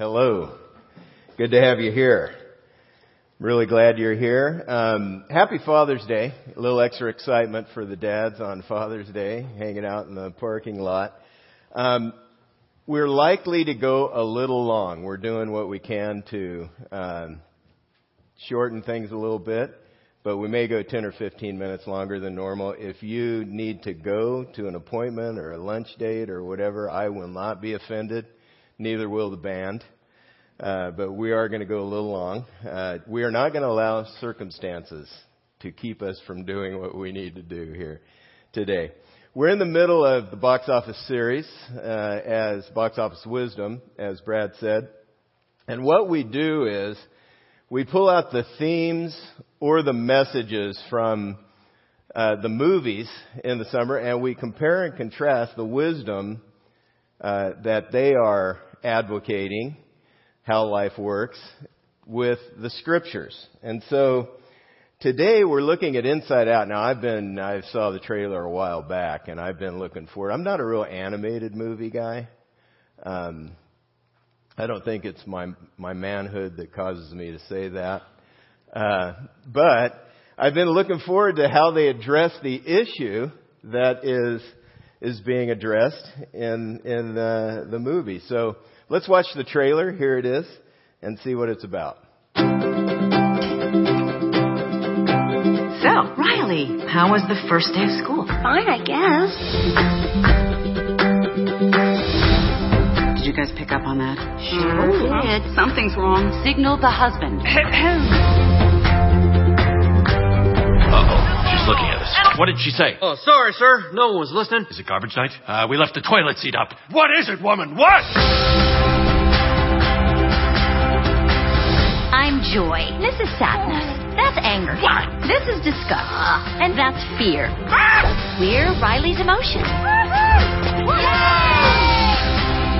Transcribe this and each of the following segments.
Hello. Good to have you here. Really glad you're here. Um, happy Father's Day. A little extra excitement for the dads on Father's Day, hanging out in the parking lot. Um, we're likely to go a little long. We're doing what we can to um, shorten things a little bit, but we may go 10 or 15 minutes longer than normal. If you need to go to an appointment or a lunch date or whatever, I will not be offended. Neither will the band. Uh, but we are going to go a little long. Uh, we are not going to allow circumstances to keep us from doing what we need to do here today. We're in the middle of the box office series uh, as box office wisdom, as Brad said. And what we do is we pull out the themes or the messages from uh, the movies in the summer, and we compare and contrast the wisdom uh, that they are advocating, how life works, with the scriptures. And so Today we're looking at Inside Out. Now I've been, I saw the trailer a while back and I've been looking for it. I'm not a real animated movie guy. Um, I don't think it's my, my manhood that causes me to say that. Uh, but I've been looking forward to how they address the issue that is, is being addressed in, in the, the movie. So let's watch the trailer. Here it is and see what it's about. So, Riley, how was the first day of school? Fine, I guess. Did you guys pick up on that? Sure oh, did. Something's wrong. Signal the husband. Uh-oh. She's looking at us. What did she say? Oh, sorry, sir. No one was listening. Is it garbage night? Uh, we left the toilet seat up. What is it, woman? What? I'm Joy. This is sadness. That's anger. What? This is disgust. And that's fear. We're Riley's emotions.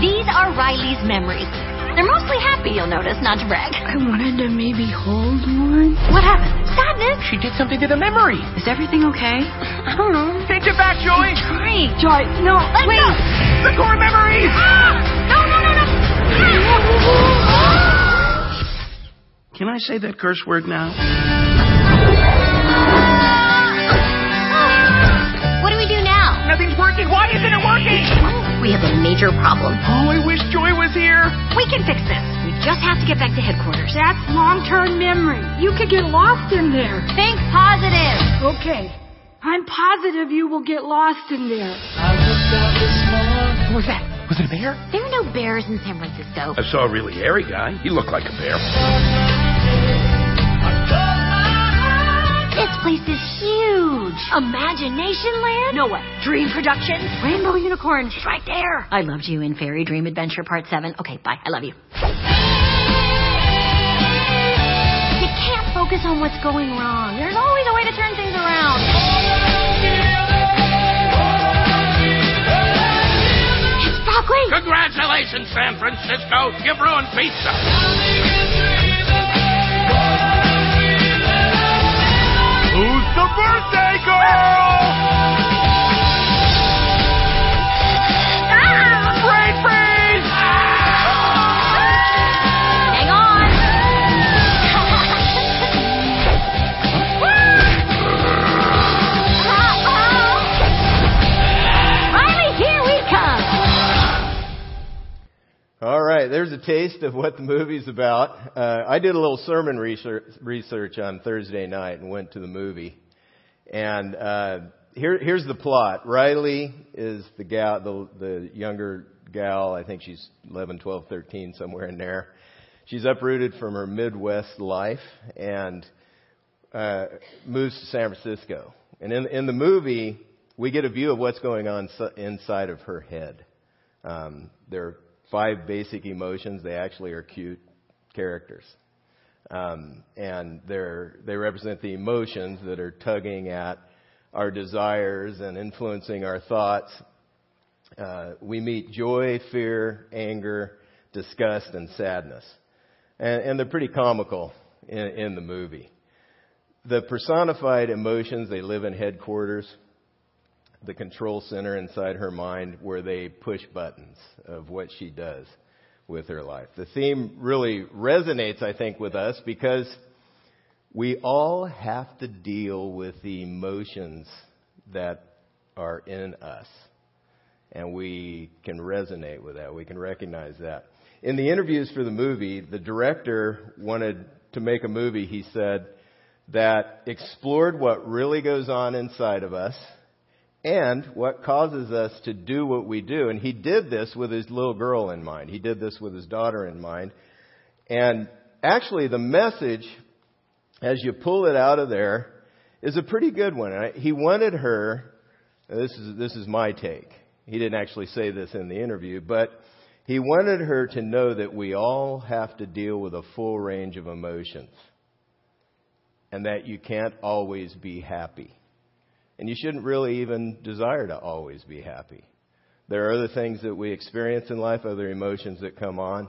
These are Riley's memories. They're mostly happy, you'll notice, not to brag. I wanted to maybe hold one. What happened? Sadness? She did something to the memory. Is everything okay? I don't know. Take it back, Joy. Trying. Joy, no, Let wait. go. The core memory. Ah! No, no, no, no. Can I say that curse word now? Ah! Ah! What do we do now? Nothing's working. Why isn't it working? We have a major problem. Oh, I wish Joy was here. We can fix this. We just have to get back to headquarters. That's long-term memory. You could get lost in there. Think positive. Okay. I'm positive you will get lost in there. What was that? Was it a bear? There are no bears in San Francisco. I saw a really hairy guy. He looked like a bear. This place is huge. Imagination Land? No way. Dream Productions? Rainbow Unicorn? She's right there. I loved you in Fairy Dream Adventure Part 7. Okay, bye. I love you. You can't focus on what's going wrong. There's always a way to turn things around. It's Broadway. Congratulations, San Francisco. You've ruined pizza. All right, there's a taste of what the movie's about. Uh, I did a little sermon research, research on Thursday night and went to the movie. And uh, here, here's the plot. Riley is the gal, the, the younger gal. I think she's 11, 12, 13, somewhere in there. She's uprooted from her Midwest life and uh, moves to San Francisco. And in, in the movie, we get a view of what's going on inside of her head. Um, there are five basic emotions. They actually are cute characters. Um, and they represent the emotions that are tugging at our desires and influencing our thoughts. Uh, we meet joy, fear, anger, disgust, and sadness. And, and they're pretty comical in, in the movie. The personified emotions, they live in headquarters, the control center inside her mind where they push buttons of what she does with her life. The theme really resonates, I think, with us because we all have to deal with the emotions that are in us. And we can resonate with that. We can recognize that. In the interviews for the movie, the director wanted to make a movie, he said, that explored what really goes on inside of us and what causes us to do what we do. And he did this with his little girl in mind. He did this with his daughter in mind. And actually, the message, as you pull it out of there, is a pretty good one. He wanted her, this is, this is my take. He didn't actually say this in the interview, but he wanted her to know that we all have to deal with a full range of emotions and that you can't always be happy. And you shouldn't really even desire to always be happy. There are other things that we experience in life, other emotions that come on,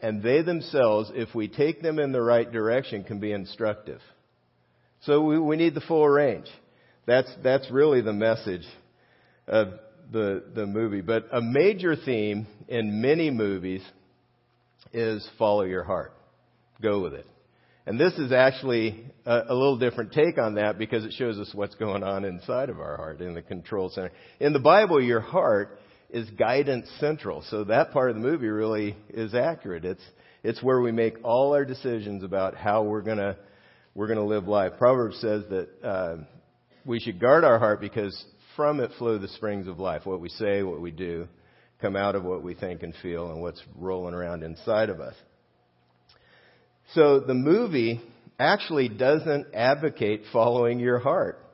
and they themselves, if we take them in the right direction, can be instructive. So we, we need the full range. That's, that's really the message of the, the movie. But a major theme in many movies is follow your heart. Go with it. And this is actually a, a, little different take on that because it shows us what's going on inside of our heart in the control center. In the Bible, your heart is guidance central. So that part of the movie really is accurate. It's, it's where we make all our decisions about how we're gonna, we're gonna live life. Proverbs says that, uh, we should guard our heart because from it flow the springs of life. What we say, what we do, come out of what we think and feel and what's rolling around inside of us. So the movie actually doesn't advocate following your heart.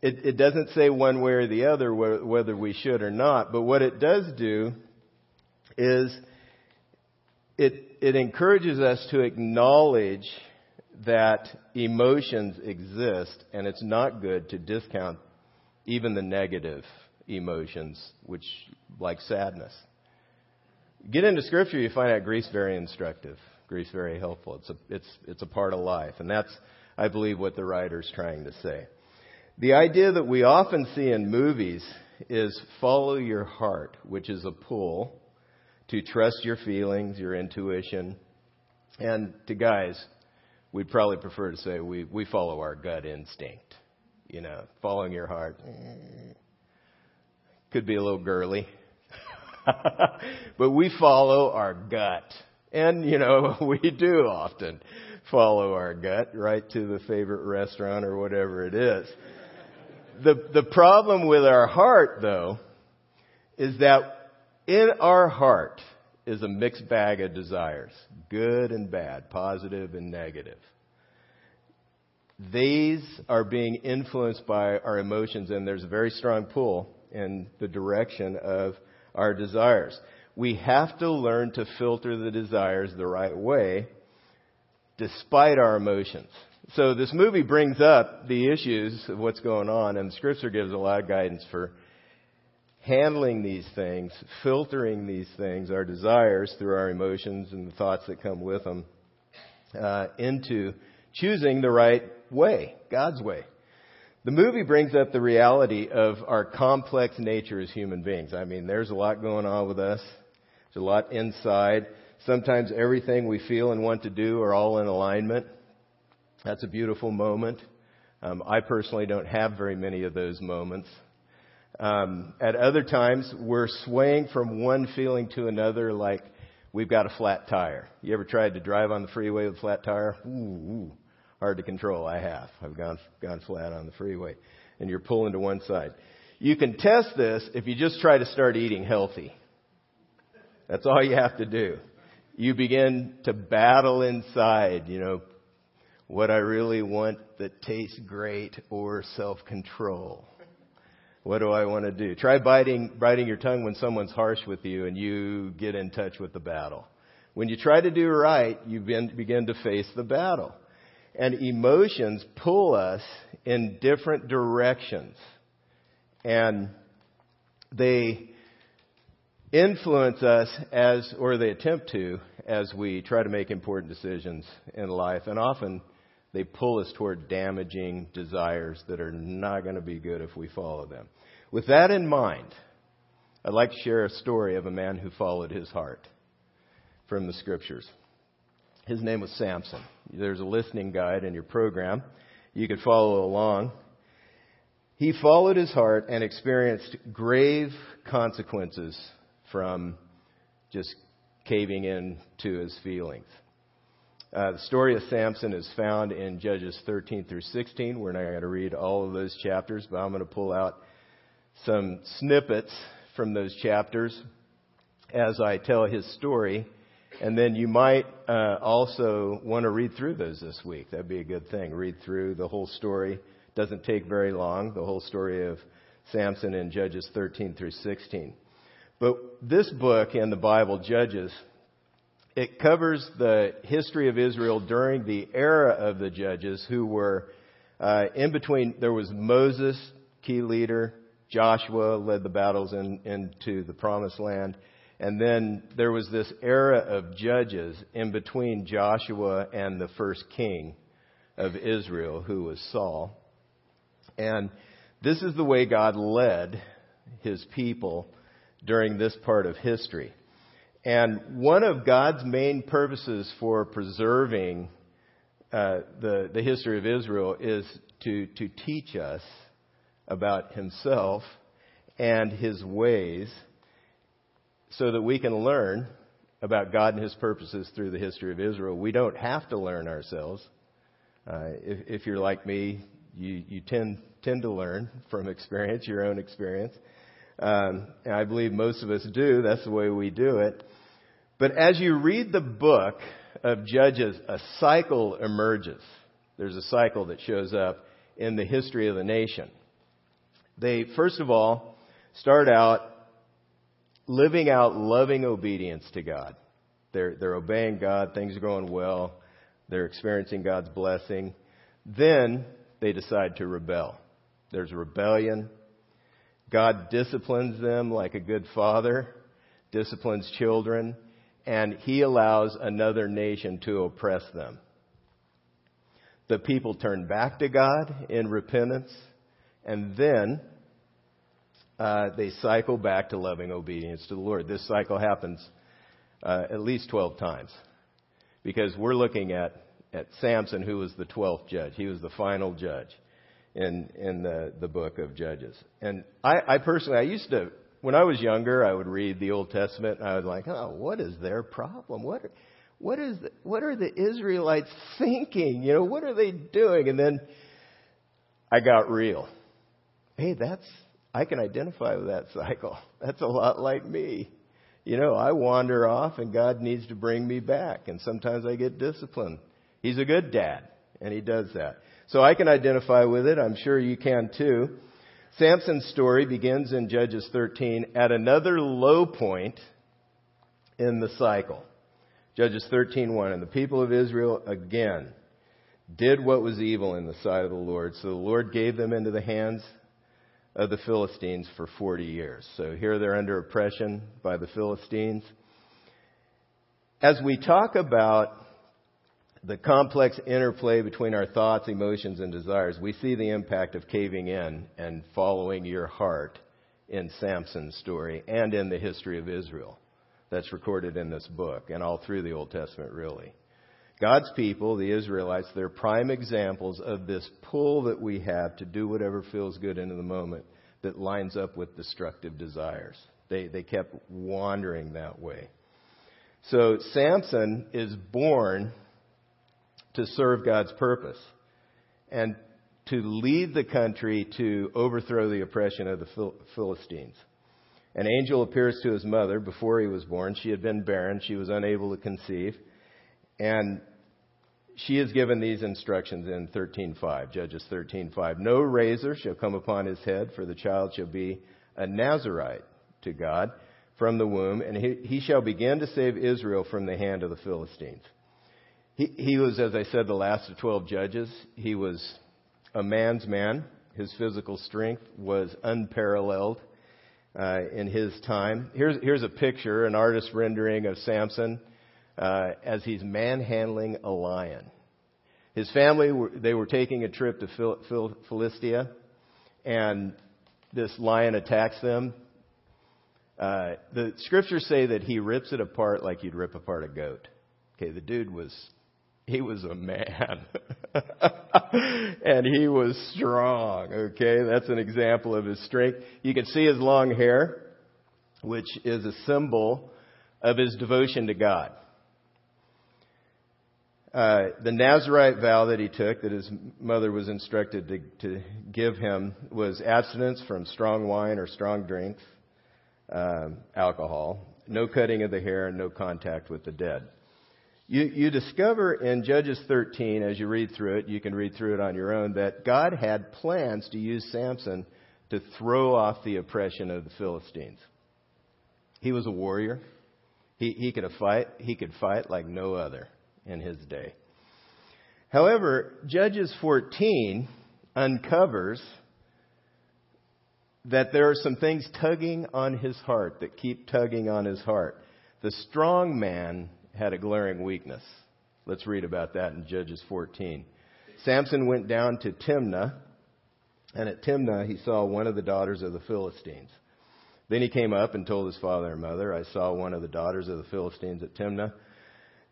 It, it, doesn't say one way or the other whether we should or not, but what it does do is it, it encourages us to acknowledge that emotions exist and it's not good to discount even the negative emotions, which, like sadness. Get into scripture, you find out grief's very instructive. Grief's very helpful. It's a, it's, it's a part of life. And that's, I believe, what the writer's trying to say. The idea that we often see in movies is follow your heart, which is a pull to trust your feelings, your intuition. And to guys, we'd probably prefer to say we, we follow our gut instinct. You know, following your heart. Eh, could be a little girly. but we follow our gut. And, you know, we do often follow our gut right to the favorite restaurant or whatever it is. The, the problem with our heart, though, is that in our heart is a mixed bag of desires, good and bad, positive and negative. These are being influenced by our emotions, and there's a very strong pull in the direction of our desires we have to learn to filter the desires the right way despite our emotions. So this movie brings up the issues of what's going on and scripture gives a lot of guidance for handling these things, filtering these things, our desires through our emotions and the thoughts that come with them, uh, into choosing the right way, God's way. The movie brings up the reality of our complex nature as human beings. I mean, there's a lot going on with us. There's a lot inside. Sometimes everything we feel and want to do are all in alignment. That's a beautiful moment. Um, I personally don't have very many of those moments. Um, at other times, we're swaying from one feeling to another like we've got a flat tire. You ever tried to drive on the freeway with a flat tire? Ooh, ooh, hard to control. I have. I've gone, gone flat on the freeway. And you're pulling to one side. You can test this if you just try to start eating healthy. That's all you have to do. You begin to battle inside, you know, what I really want that tastes great or self-control. What do I want to do? Try biting, biting your tongue when someone's harsh with you and you get in touch with the battle. When you try to do right, you begin to face the battle. And emotions pull us in different directions. And they influence us as, or they attempt to, as we try to make important decisions in life. And often they pull us toward damaging desires that are not going to be good if we follow them. With that in mind, I'd like to share a story of a man who followed his heart. from the scriptures. His name was Samson. There's a listening guide in your program. You could follow along. He followed his heart and experienced grave consequences from just caving in to his feelings. Uh, the story of Samson is found in Judges 13 through 16. We're not going to read all of those chapters, but I'm going to pull out some snippets from those chapters as I tell his story. And then you might uh, also want to read through those this week. That'd be a good thing. Read through the whole story. Doesn't take very long. The whole story of Samson in Judges 13 through 16. But this book in the Bible, Judges, it covers the history of Israel during the era of the judges who were uh, in between. There was Moses, key leader. Joshua led the battles in, into the promised land. And then there was this era of judges in between Joshua and the first king of Israel, who was Saul. And this is the way God led his people during this part of history. And one of God's main purposes for preserving uh, the, the history of Israel is to, to teach us about himself and his ways so that we can learn about God and his purposes through the history of Israel. We don't have to learn ourselves. Uh, if, if you're like me, you, you tend, tend to learn from experience, your own experience. Um, and I believe most of us do. That's the way we do it. But as you read the book of Judges, a cycle emerges. There's a cycle that shows up in the history of the nation. They, first of all, start out living out loving obedience to God. They're, they're obeying God, things are going well, they're experiencing God's blessing. Then they decide to rebel. There's rebellion. God disciplines them like a good father, disciplines children, and he allows another nation to oppress them. The people turn back to God in repentance, and then uh, they cycle back to loving obedience to the Lord. This cycle happens uh, at least 12 times because we're looking at, at Samson, who was the 12th judge. He was the final judge in in the the book of Judges. And I, I personally, I used to when I was younger, I would read the Old Testament, and I was like, oh, what is their problem? What are, what is the, what are the Israelites thinking? You know, what are they doing? And then I got real. Hey, that's I can identify with that cycle. That's a lot like me. You know, I wander off and God needs to bring me back. And sometimes I get disciplined. He's a good dad, and he does that. So I can identify with it. I'm sure you can too. Samson's story begins in Judges 13 at another low point in the cycle. Judges 13:1 and the people of Israel again did what was evil in the sight of the Lord. So the Lord gave them into the hands of the Philistines for 40 years. So here they're under oppression by the Philistines. As we talk about the complex interplay between our thoughts, emotions, and desires, we see the impact of caving in and following your heart in Samson's story and in the history of Israel that's recorded in this book and all through the Old Testament, really. God's people, the Israelites, they're prime examples of this pull that we have to do whatever feels good into the moment that lines up with destructive desires. They, they kept wandering that way. So Samson is born to serve God's purpose and to lead the country to overthrow the oppression of the Philistines. An angel appears to his mother before he was born. She had been barren. She was unable to conceive. And she is given these instructions in 13:5, Judges 13:5. No razor shall come upon his head, for the child shall be a Nazarite to God from the womb, and he, he shall begin to save Israel from the hand of the Philistines. He, he was, as I said, the last of 12 judges. He was a man's man. His physical strength was unparalleled uh, in his time. Here's, here's a picture, an artist rendering of Samson uh, as he's manhandling a lion. His family, were, they were taking a trip to Phil, Phil, Philistia, and this lion attacks them. Uh, the scriptures say that he rips it apart like you'd rip apart a goat. Okay, the dude was, he was a man. and he was strong. Okay, that's an example of his strength. You can see his long hair, which is a symbol of his devotion to God. Uh, the Nazarite vow that he took, that his mother was instructed to, to give him, was abstinence from strong wine or strong drinks, um, alcohol, no cutting of the hair, and no contact with the dead. You, you discover in Judges 13, as you read through it, you can read through it on your own, that God had plans to use Samson to throw off the oppression of the Philistines. He was a warrior. He, he could fight. He could fight like no other in his day. However, Judges 14 uncovers that there are some things tugging on his heart that keep tugging on his heart. The strong man had a glaring weakness. Let's read about that in Judges 14. Samson went down to Timnah, and at Timnah he saw one of the daughters of the Philistines. Then he came up and told his father and mother, I saw one of the daughters of the Philistines at Timnah.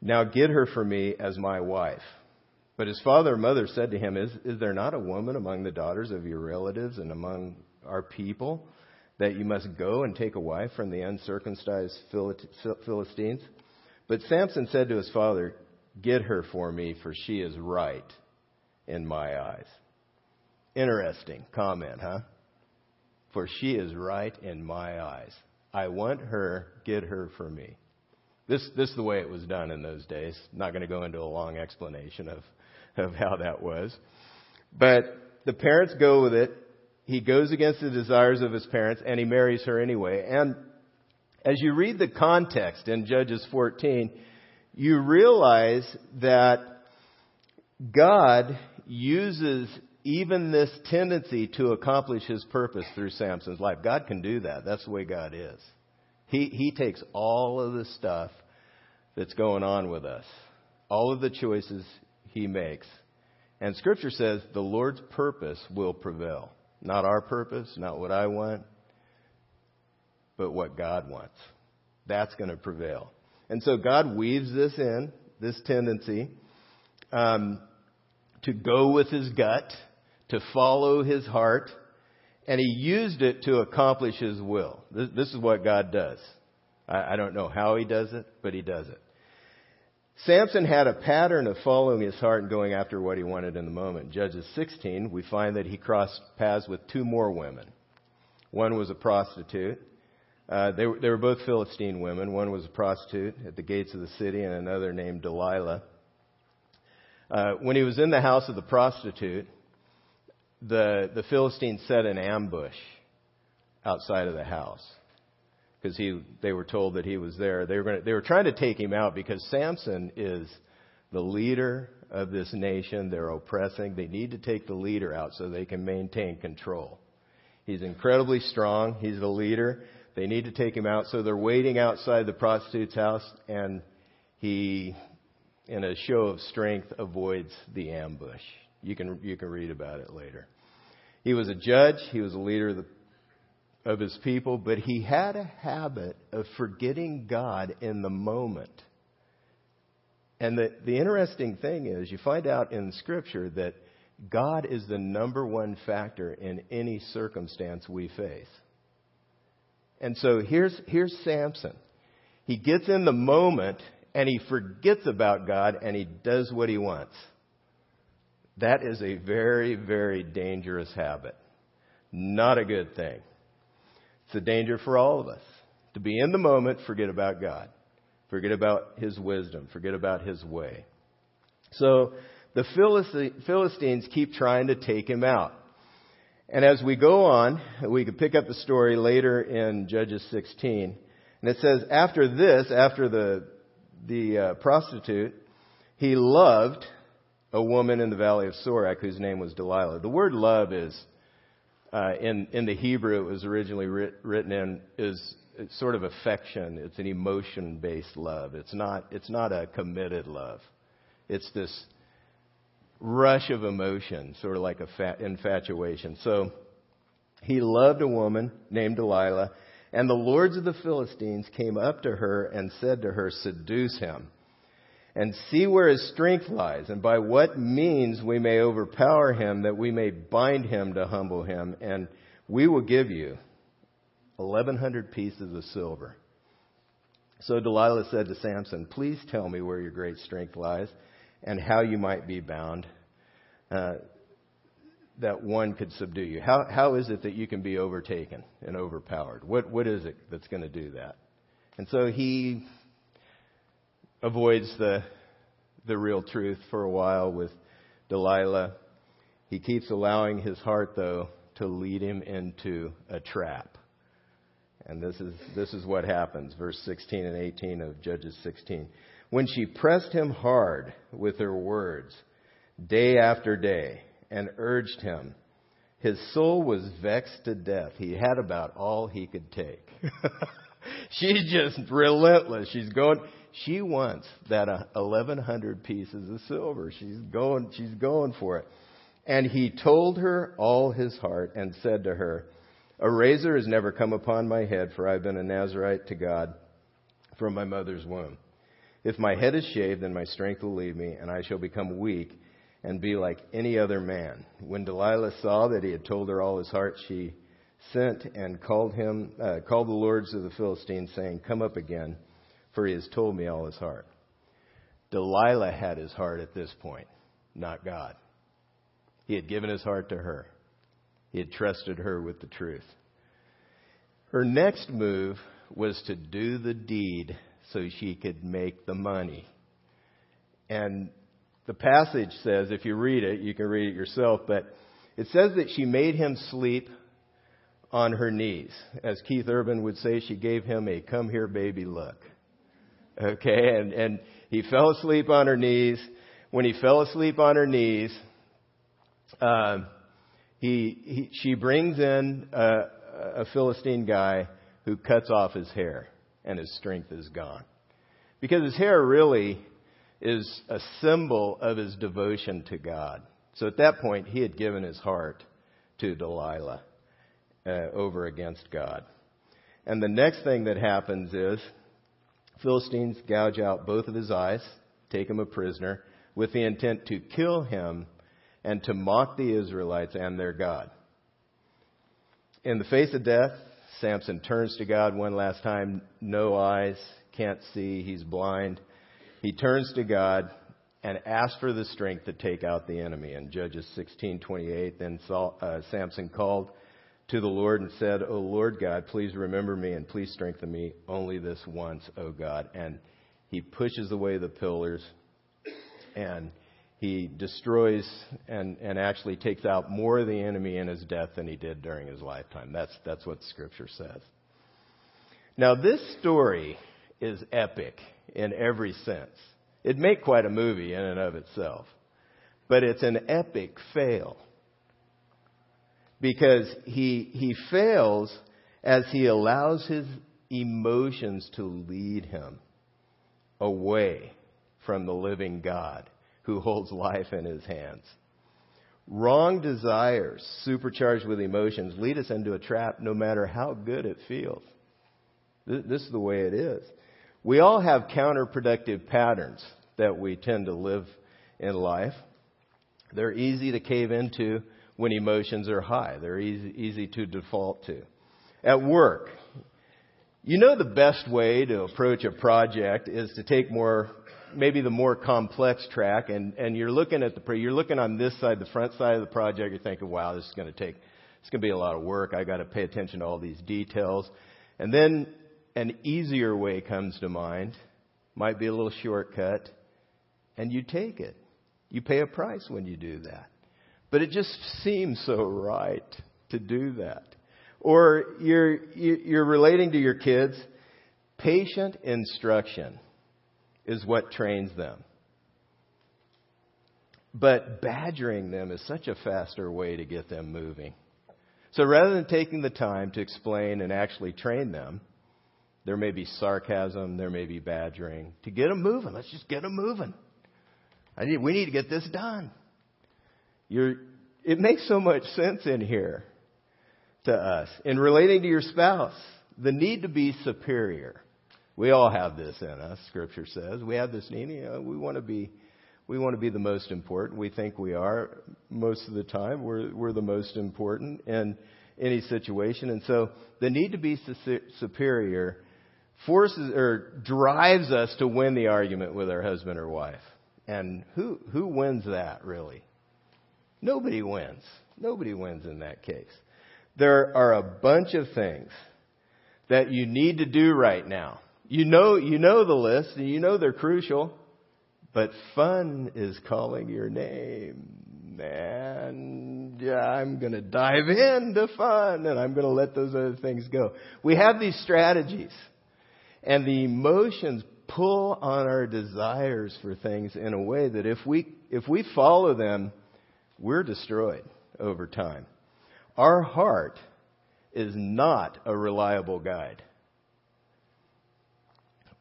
Now get her for me as my wife. But his father and mother said to him, is, is there not a woman among the daughters of your relatives and among our people that you must go and take a wife from the uncircumcised Philistines? But Samson said to his father, Get her for me, for she is right in my eyes. Interesting comment, huh? For she is right in my eyes. I want her, get her for me. This, this is the way it was done in those days. Not going to go into a long explanation of, of how that was. But the parents go with it. He goes against the desires of his parents and he marries her anyway. And as you read the context in Judges 14, you realize that God uses even this tendency to accomplish his purpose through Samson's life. God can do that. That's the way God is. He, he takes all of the stuff that's going on with us, all of the choices he makes. And scripture says the Lord's purpose will prevail. Not our purpose, not what I want, but what God wants. That's going to prevail. And so God weaves this in, this tendency, um, to go with his gut, to follow his heart, and he used it to accomplish his will. This, this is what God does. I, I don't know how he does it, but he does it. Samson had a pattern of following his heart and going after what he wanted in the moment. Judges 16, we find that he crossed paths with two more women. One was a prostitute. Uh, they, were, they were both Philistine women. One was a prostitute at the gates of the city, and another named Delilah. Uh, when he was in the house of the prostitute, the, the Philistines set an ambush outside of the house because he they were told that he was there. They were to, they were trying to take him out because Samson is the leader of this nation. They're oppressing. They need to take the leader out so they can maintain control. He's incredibly strong. He's the leader. They need to take him out, so they're waiting outside the prostitute's house, and he, in a show of strength, avoids the ambush. You can you can read about it later. He was a judge. He was a leader of the of his people, but he had a habit of forgetting God in the moment. And the, the interesting thing is, you find out in Scripture that God is the number one factor in any circumstance we face. And so here's, here's Samson. He gets in the moment and he forgets about God and he does what he wants. That is a very, very dangerous habit. Not a good thing. It's a danger for all of us to be in the moment, forget about God, forget about His wisdom, forget about His way. So the Philistines keep trying to take him out. And as we go on, we could pick up the story later in Judges 16. And it says, after this, after the, the uh, prostitute, he loved a woman in the valley of Sorek whose name was Delilah. The word love is uh, in in the Hebrew it was originally writ, written in is sort of affection. It's an emotion based love. It's not it's not a committed love. It's this rush of emotion, sort of like a fat infatuation. So he loved a woman named Delilah, And the lords of the Philistines came up to her and said to her, Seduce him, and see where his strength lies, and by what means we may overpower him, that we may bind him to humble him, and we will give you 1,100 pieces of silver. So Delilah said to Samson, Please tell me where your great strength lies, and how you might be bound. Uh, that one could subdue you? How, how is it that you can be overtaken and overpowered? What, what is it that's going to do that? And so he avoids the, the real truth for a while with Delilah. He keeps allowing his heart, though, to lead him into a trap. And this is, this is what happens, verse 16 and 18 of Judges 16. When she pressed him hard with her words, day after day, and urged him. His soul was vexed to death. He had about all he could take. She's just relentless. She's going, she wants that uh, 1100 pieces of silver. She's going, she's going for it. And he told her all his heart and said to her, A razor has never come upon my head, for I've been a Nazarite to God from my mother's womb. If my head is shaved, then my strength will leave me, and I shall become weak and be like any other man. When Delilah saw that he had told her all his heart, she sent and called him, uh, called the lords of the Philistines, saying, "Come up again, for he has told me all his heart." Delilah had his heart at this point, not God. He had given his heart to her. He had trusted her with the truth. Her next move was to do the deed so she could make the money. And the passage says, if you read it, you can read it yourself, but it says that she made him sleep on her knees. As Keith Urban would say, she gave him a come here baby look. Okay, and, and he fell asleep on her knees. When he fell asleep on her knees, uh, he, he, she brings in a, a Philistine guy who cuts off his hair, and his strength is gone. Because his hair really is a symbol of his devotion to God. So at that point, he had given his heart to Delilah uh, over against God. And the next thing that happens is Philistines gouge out both of his eyes, take him a prisoner, with the intent to kill him and to mock the Israelites and their God. In the face of death, Samson turns to God one last time. No eyes, can't see, he's blind he turns to God and asks for the strength to take out the enemy. In Judges 16:28, then Saul, uh, Samson called to the Lord and said, "O Lord God, please remember me and please strengthen me only this once, O God." And he pushes away the pillars and he destroys and, and actually takes out more of the enemy in his death than he did during his lifetime. That's, that's what Scripture says. Now, this story is epic in every sense. It'd make quite a movie in and of itself. But it's an epic fail. Because he, he fails as he allows his emotions to lead him away from the living God who holds life in his hands. Wrong desires, supercharged with emotions, lead us into a trap no matter how good it feels. This is the way it is. We all have counterproductive patterns that we tend to live in life. They're easy to cave into when emotions are high. They're easy, easy to default to. At work, you know the best way to approach a project is to take more, maybe the more complex track, and, and you're looking at the, you're looking on this side, the front side of the project, you're thinking, wow, this is going to take, it's going to be a lot of work. I got to pay attention to all these details. And then an easier way comes to mind, might be a little shortcut, and you take it. You pay a price when you do that. But it just seems so right to do that. Or you're, you're relating to your kids. Patient instruction is what trains them. But badgering them is such a faster way to get them moving. So rather than taking the time to explain and actually train them, there may be sarcasm. There may be badgering. To get them moving, let's just get them moving. I Need, we need to get this done. You're, it makes so much sense in here to us. In relating to your spouse, the need to be superior. We all have this in us, scripture says. We have this need, you know, we want to be we want to be the most important. We think we are most of the time. We're we're the most important in any situation. And so the need to be su- superior forces or drives us to win the argument with our husband or wife. And who who wins that really? Nobody wins. Nobody wins in that case. There are a bunch of things that you need to do right now. You know you know the list and you know they're crucial, but fun is calling your name. And yeah, I'm going to dive into fun and I'm going to let those other things go. We have these strategies and the emotions pull on our desires for things in a way that if we, if we follow them, we're destroyed over time. Our heart is not a reliable guide.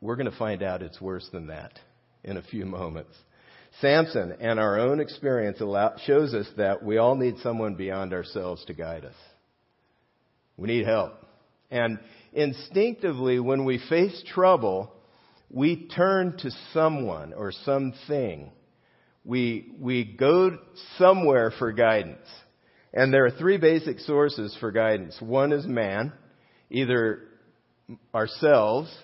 We're going to find out it's worse than that in a few moments. Samson and our own experience allow, shows us that we all need someone beyond ourselves to guide us. We need help. And instinctively, when we face trouble, we turn to someone or something. We, we go somewhere for guidance. And there are three basic sources for guidance. One is man, either ourselves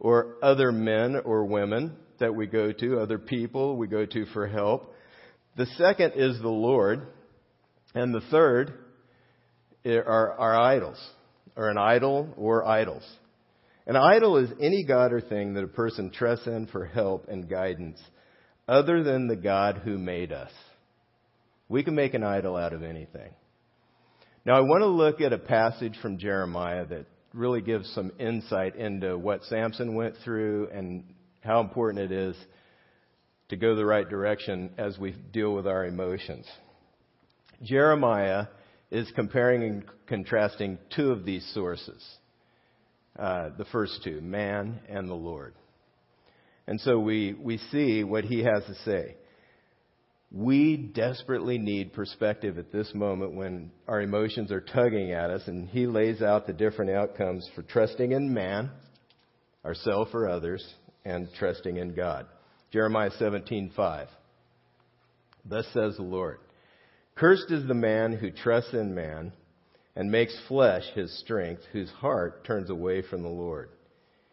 or other men or women that we go to, other people we go to for help. The second is the Lord. And the third are idols, or an idol or idols. An idol is any God or thing that a person trusts in for help and guidance other than the God who made us. We can make an idol out of anything. Now, I want to look at a passage from Jeremiah that really gives some insight into what Samson went through and how important it is to go the right direction as we deal with our emotions. Jeremiah is comparing and contrasting two of these sources. Uh, the first two, man and the Lord. And so we, we see what he has to say. We desperately need perspective at this moment when our emotions are tugging at us, and he lays out the different outcomes for trusting in man, ourselves or others, and trusting in God. Jeremiah 17:5. Thus says the Lord: Cursed is the man who trusts in man and makes flesh his strength, whose heart turns away from the Lord.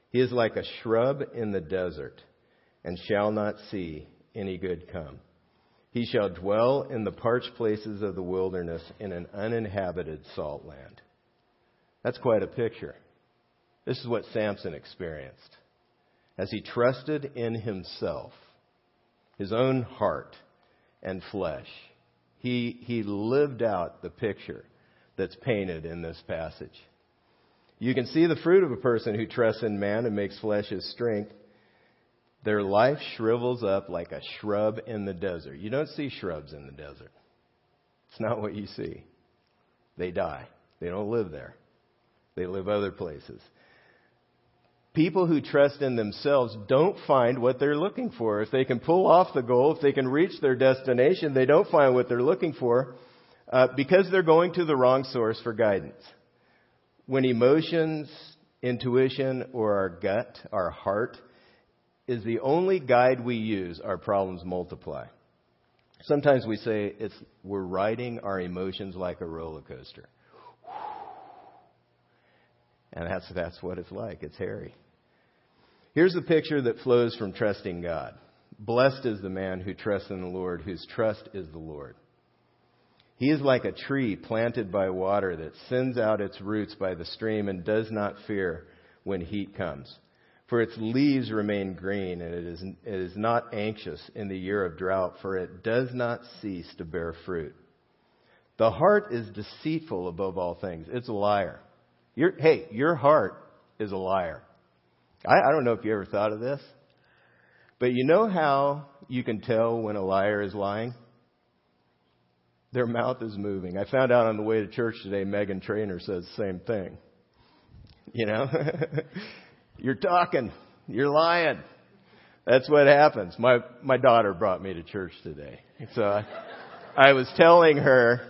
He is like a shrub in the desert and shall not see any good come. He shall dwell in the parched places of the wilderness in an uninhabited salt land. That's quite a picture. This is what Samson experienced as he trusted in himself, his own heart and flesh. He, he lived out the picture that's painted in this passage. You can see the fruit of a person who trusts in man and makes flesh his strength. Their life shrivels up like a shrub in the desert. You don't see shrubs in the desert. It's not what you see. They die. They don't live there. They live other places people who trust in themselves don't find what they're looking for. If they can pull off the goal, if they can reach their destination, they don't find what they're looking for uh, because they're going to the wrong source for guidance. When emotions, intuition, or our gut, our heart, is the only guide we use, our problems multiply. Sometimes we say it's we're riding our emotions like a roller coaster. And that's that's what it's like. It's hairy. Here's the picture that flows from trusting God. Blessed is the man who trusts in the Lord, whose trust is the Lord. He is like a tree planted by water that sends out its roots by the stream and does not fear when heat comes. For its leaves remain green, and it is, it is not anxious in the year of drought, for it does not cease to bear fruit. The heart is deceitful above all things. It's a liar. Your, hey, your heart is a liar. I, I don't know if you ever thought of this, but you know how you can tell when a liar is lying? Their mouth is moving. I found out on the way to church today, Meghan Trainor says the same thing. You know? You're talking. You're lying. That's what happens. My my daughter brought me to church today. So I, I was telling her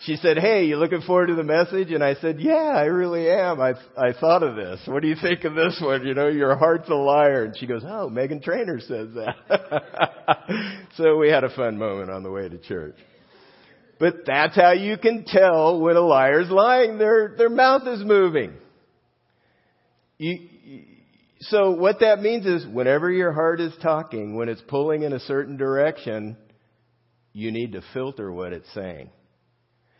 she said, "Hey, you looking forward to the message?" And I said, "Yeah, I really am. I I thought of this. What do you think of this one? You know, your heart's a liar." And she goes, "Oh, Meghan Trainor says that." so we had a fun moment on the way to church. But that's how you can tell when a liar's lying. Their their mouth is moving. You, so what that means is whenever your heart is talking, when it's pulling in a certain direction, you need to filter what it's saying.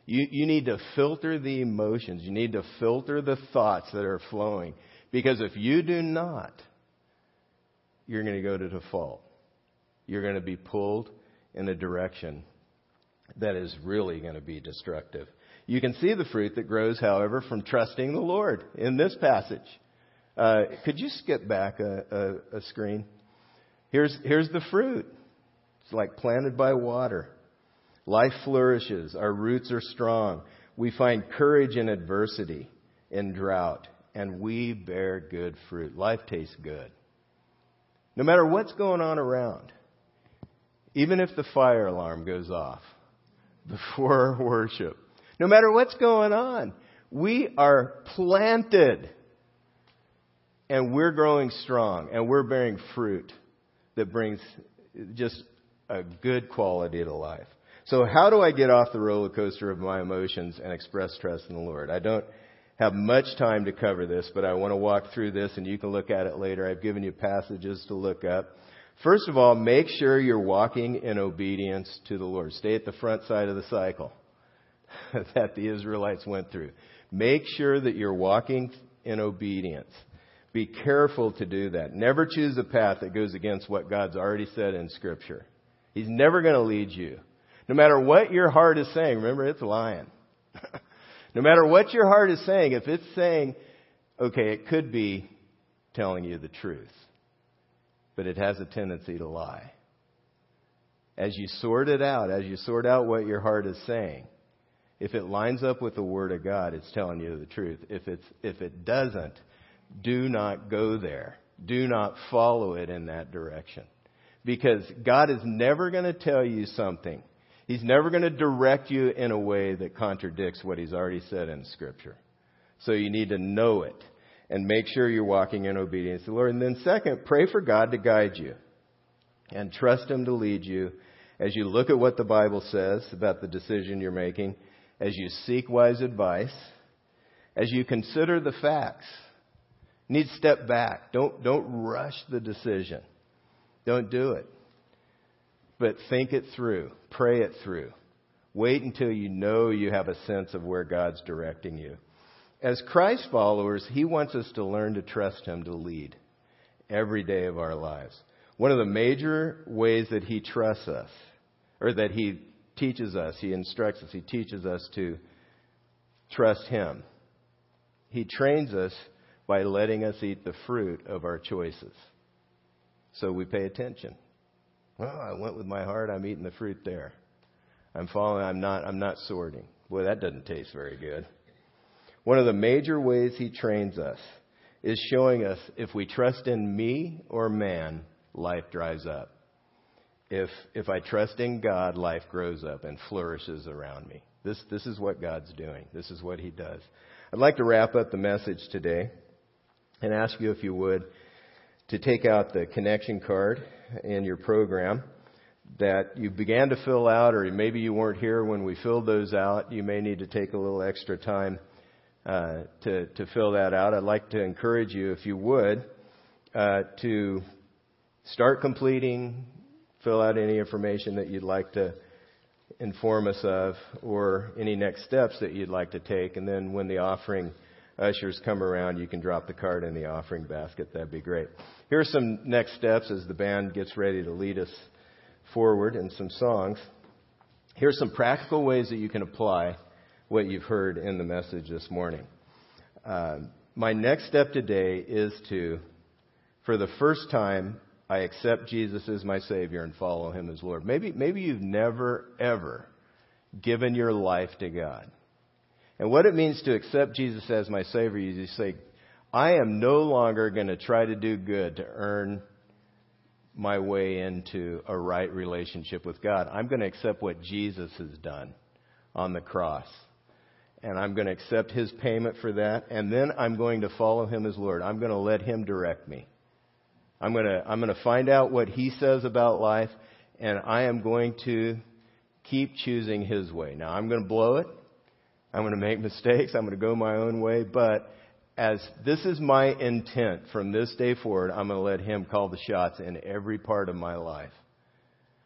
You, you need to filter the emotions. You need to filter the thoughts that are flowing. Because if you do not, you're going to go to default. You're going to be pulled in a direction that is really going to be destructive. You can see the fruit that grows, however, from trusting the Lord in this passage. Uh, could you skip back a, a, a screen? Here's, here's the fruit. It's like planted by water. Life flourishes. Our roots are strong. We find courage in adversity, in drought, and we bear good fruit. Life tastes good. No matter what's going on around, even if the fire alarm goes off before worship, no matter what's going on, we are planted and we're growing strong and we're bearing fruit that brings just a good quality to life. So how do I get off the roller coaster of my emotions and express trust in the Lord? I don't have much time to cover this, but I want to walk through this and you can look at it later. I've given you passages to look up. First of all, make sure you're walking in obedience to the Lord. Stay at the front side of the cycle that the Israelites went through. Make sure that you're walking in obedience. Be careful to do that. Never choose a path that goes against what God's already said in Scripture. He's never going to lead you. No matter what your heart is saying, remember it's lying. no matter what your heart is saying, if it's saying, okay, it could be telling you the truth, but it has a tendency to lie. As you sort it out, as you sort out what your heart is saying, if it lines up with the Word of God, it's telling you the truth. If, it's, if it doesn't, do not go there. Do not follow it in that direction. Because God is never going to tell you something He's never going to direct you in a way that contradicts what he's already said in Scripture. So you need to know it and make sure you're walking in obedience to the Lord. And then second, pray for God to guide you and trust Him to lead you as you look at what the Bible says about the decision you're making, as you seek wise advice, as you consider the facts. Need to step back. Don't, don't rush the decision. Don't do it. But think it through. Pray it through. Wait until you know you have a sense of where God's directing you. As Christ followers, He wants us to learn to trust Him to lead every day of our lives. One of the major ways that He trusts us, or that He teaches us, He instructs us, He teaches us to trust Him. He trains us by letting us eat the fruit of our choices. So we pay attention. Well, I went with my heart. I'm eating the fruit there. I'm following. I'm not. I'm not sorting. Boy, that doesn't taste very good. One of the major ways he trains us is showing us if we trust in me or man, life dries up. If if I trust in God, life grows up and flourishes around me. This this is what God's doing. This is what He does. I'd like to wrap up the message today and ask you if you would to take out the connection card in your program that you began to fill out, or maybe you weren't here when we filled those out. You may need to take a little extra time uh, to to fill that out. I'd like to encourage you, if you would, uh, to start completing, fill out any information that you'd like to inform us of, or any next steps that you'd like to take, and then when the offering ushers come around, you can drop the card in the offering basket. That'd be great. Here are some next steps as the band gets ready to lead us forward in some songs. Here's some practical ways that you can apply what you've heard in the message this morning. Uh, my next step today is to, for the first time, I accept Jesus as my Savior and follow Him as Lord. Maybe, maybe you've never, ever given your life to God. And what it means to accept Jesus as my Savior is you say, I am no longer going to try to do good to earn my way into a right relationship with God. I'm going to accept what Jesus has done on the cross. And I'm going to accept his payment for that. And then I'm going to follow him as Lord. I'm going to let him direct me. I'm going to, I'm going to find out what he says about life. And I am going to keep choosing his way. Now, I'm going to blow it. I'm going to make mistakes. I'm going to go my own way. But as this is my intent from this day forward, I'm going to let him call the shots in every part of my life.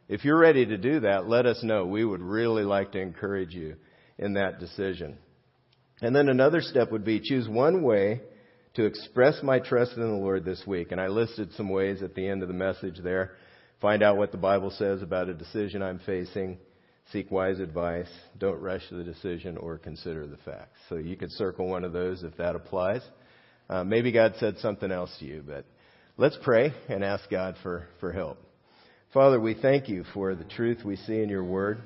If you're ready to do that, let us know. We would really like to encourage you in that decision. And then another step would be choose one way to express my trust in the Lord this week. And I listed some ways at the end of the message there. Find out what the Bible says about a decision I'm facing. Seek wise advice. Don't rush the decision or consider the facts. So you could circle one of those if that applies. Uh, maybe God said something else to you, but let's pray and ask God for, for help. Father, we thank you for the truth we see in your word.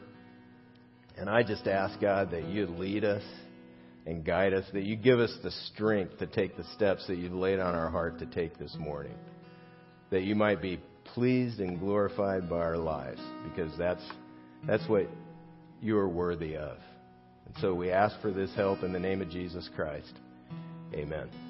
And I just ask, God, that you lead us and guide us, that you give us the strength to take the steps that you've laid on our heart to take this morning. That you might be pleased and glorified by our lives, because that's, that's what you are worthy of. And so we ask for this help in the name of Jesus Christ. Amen.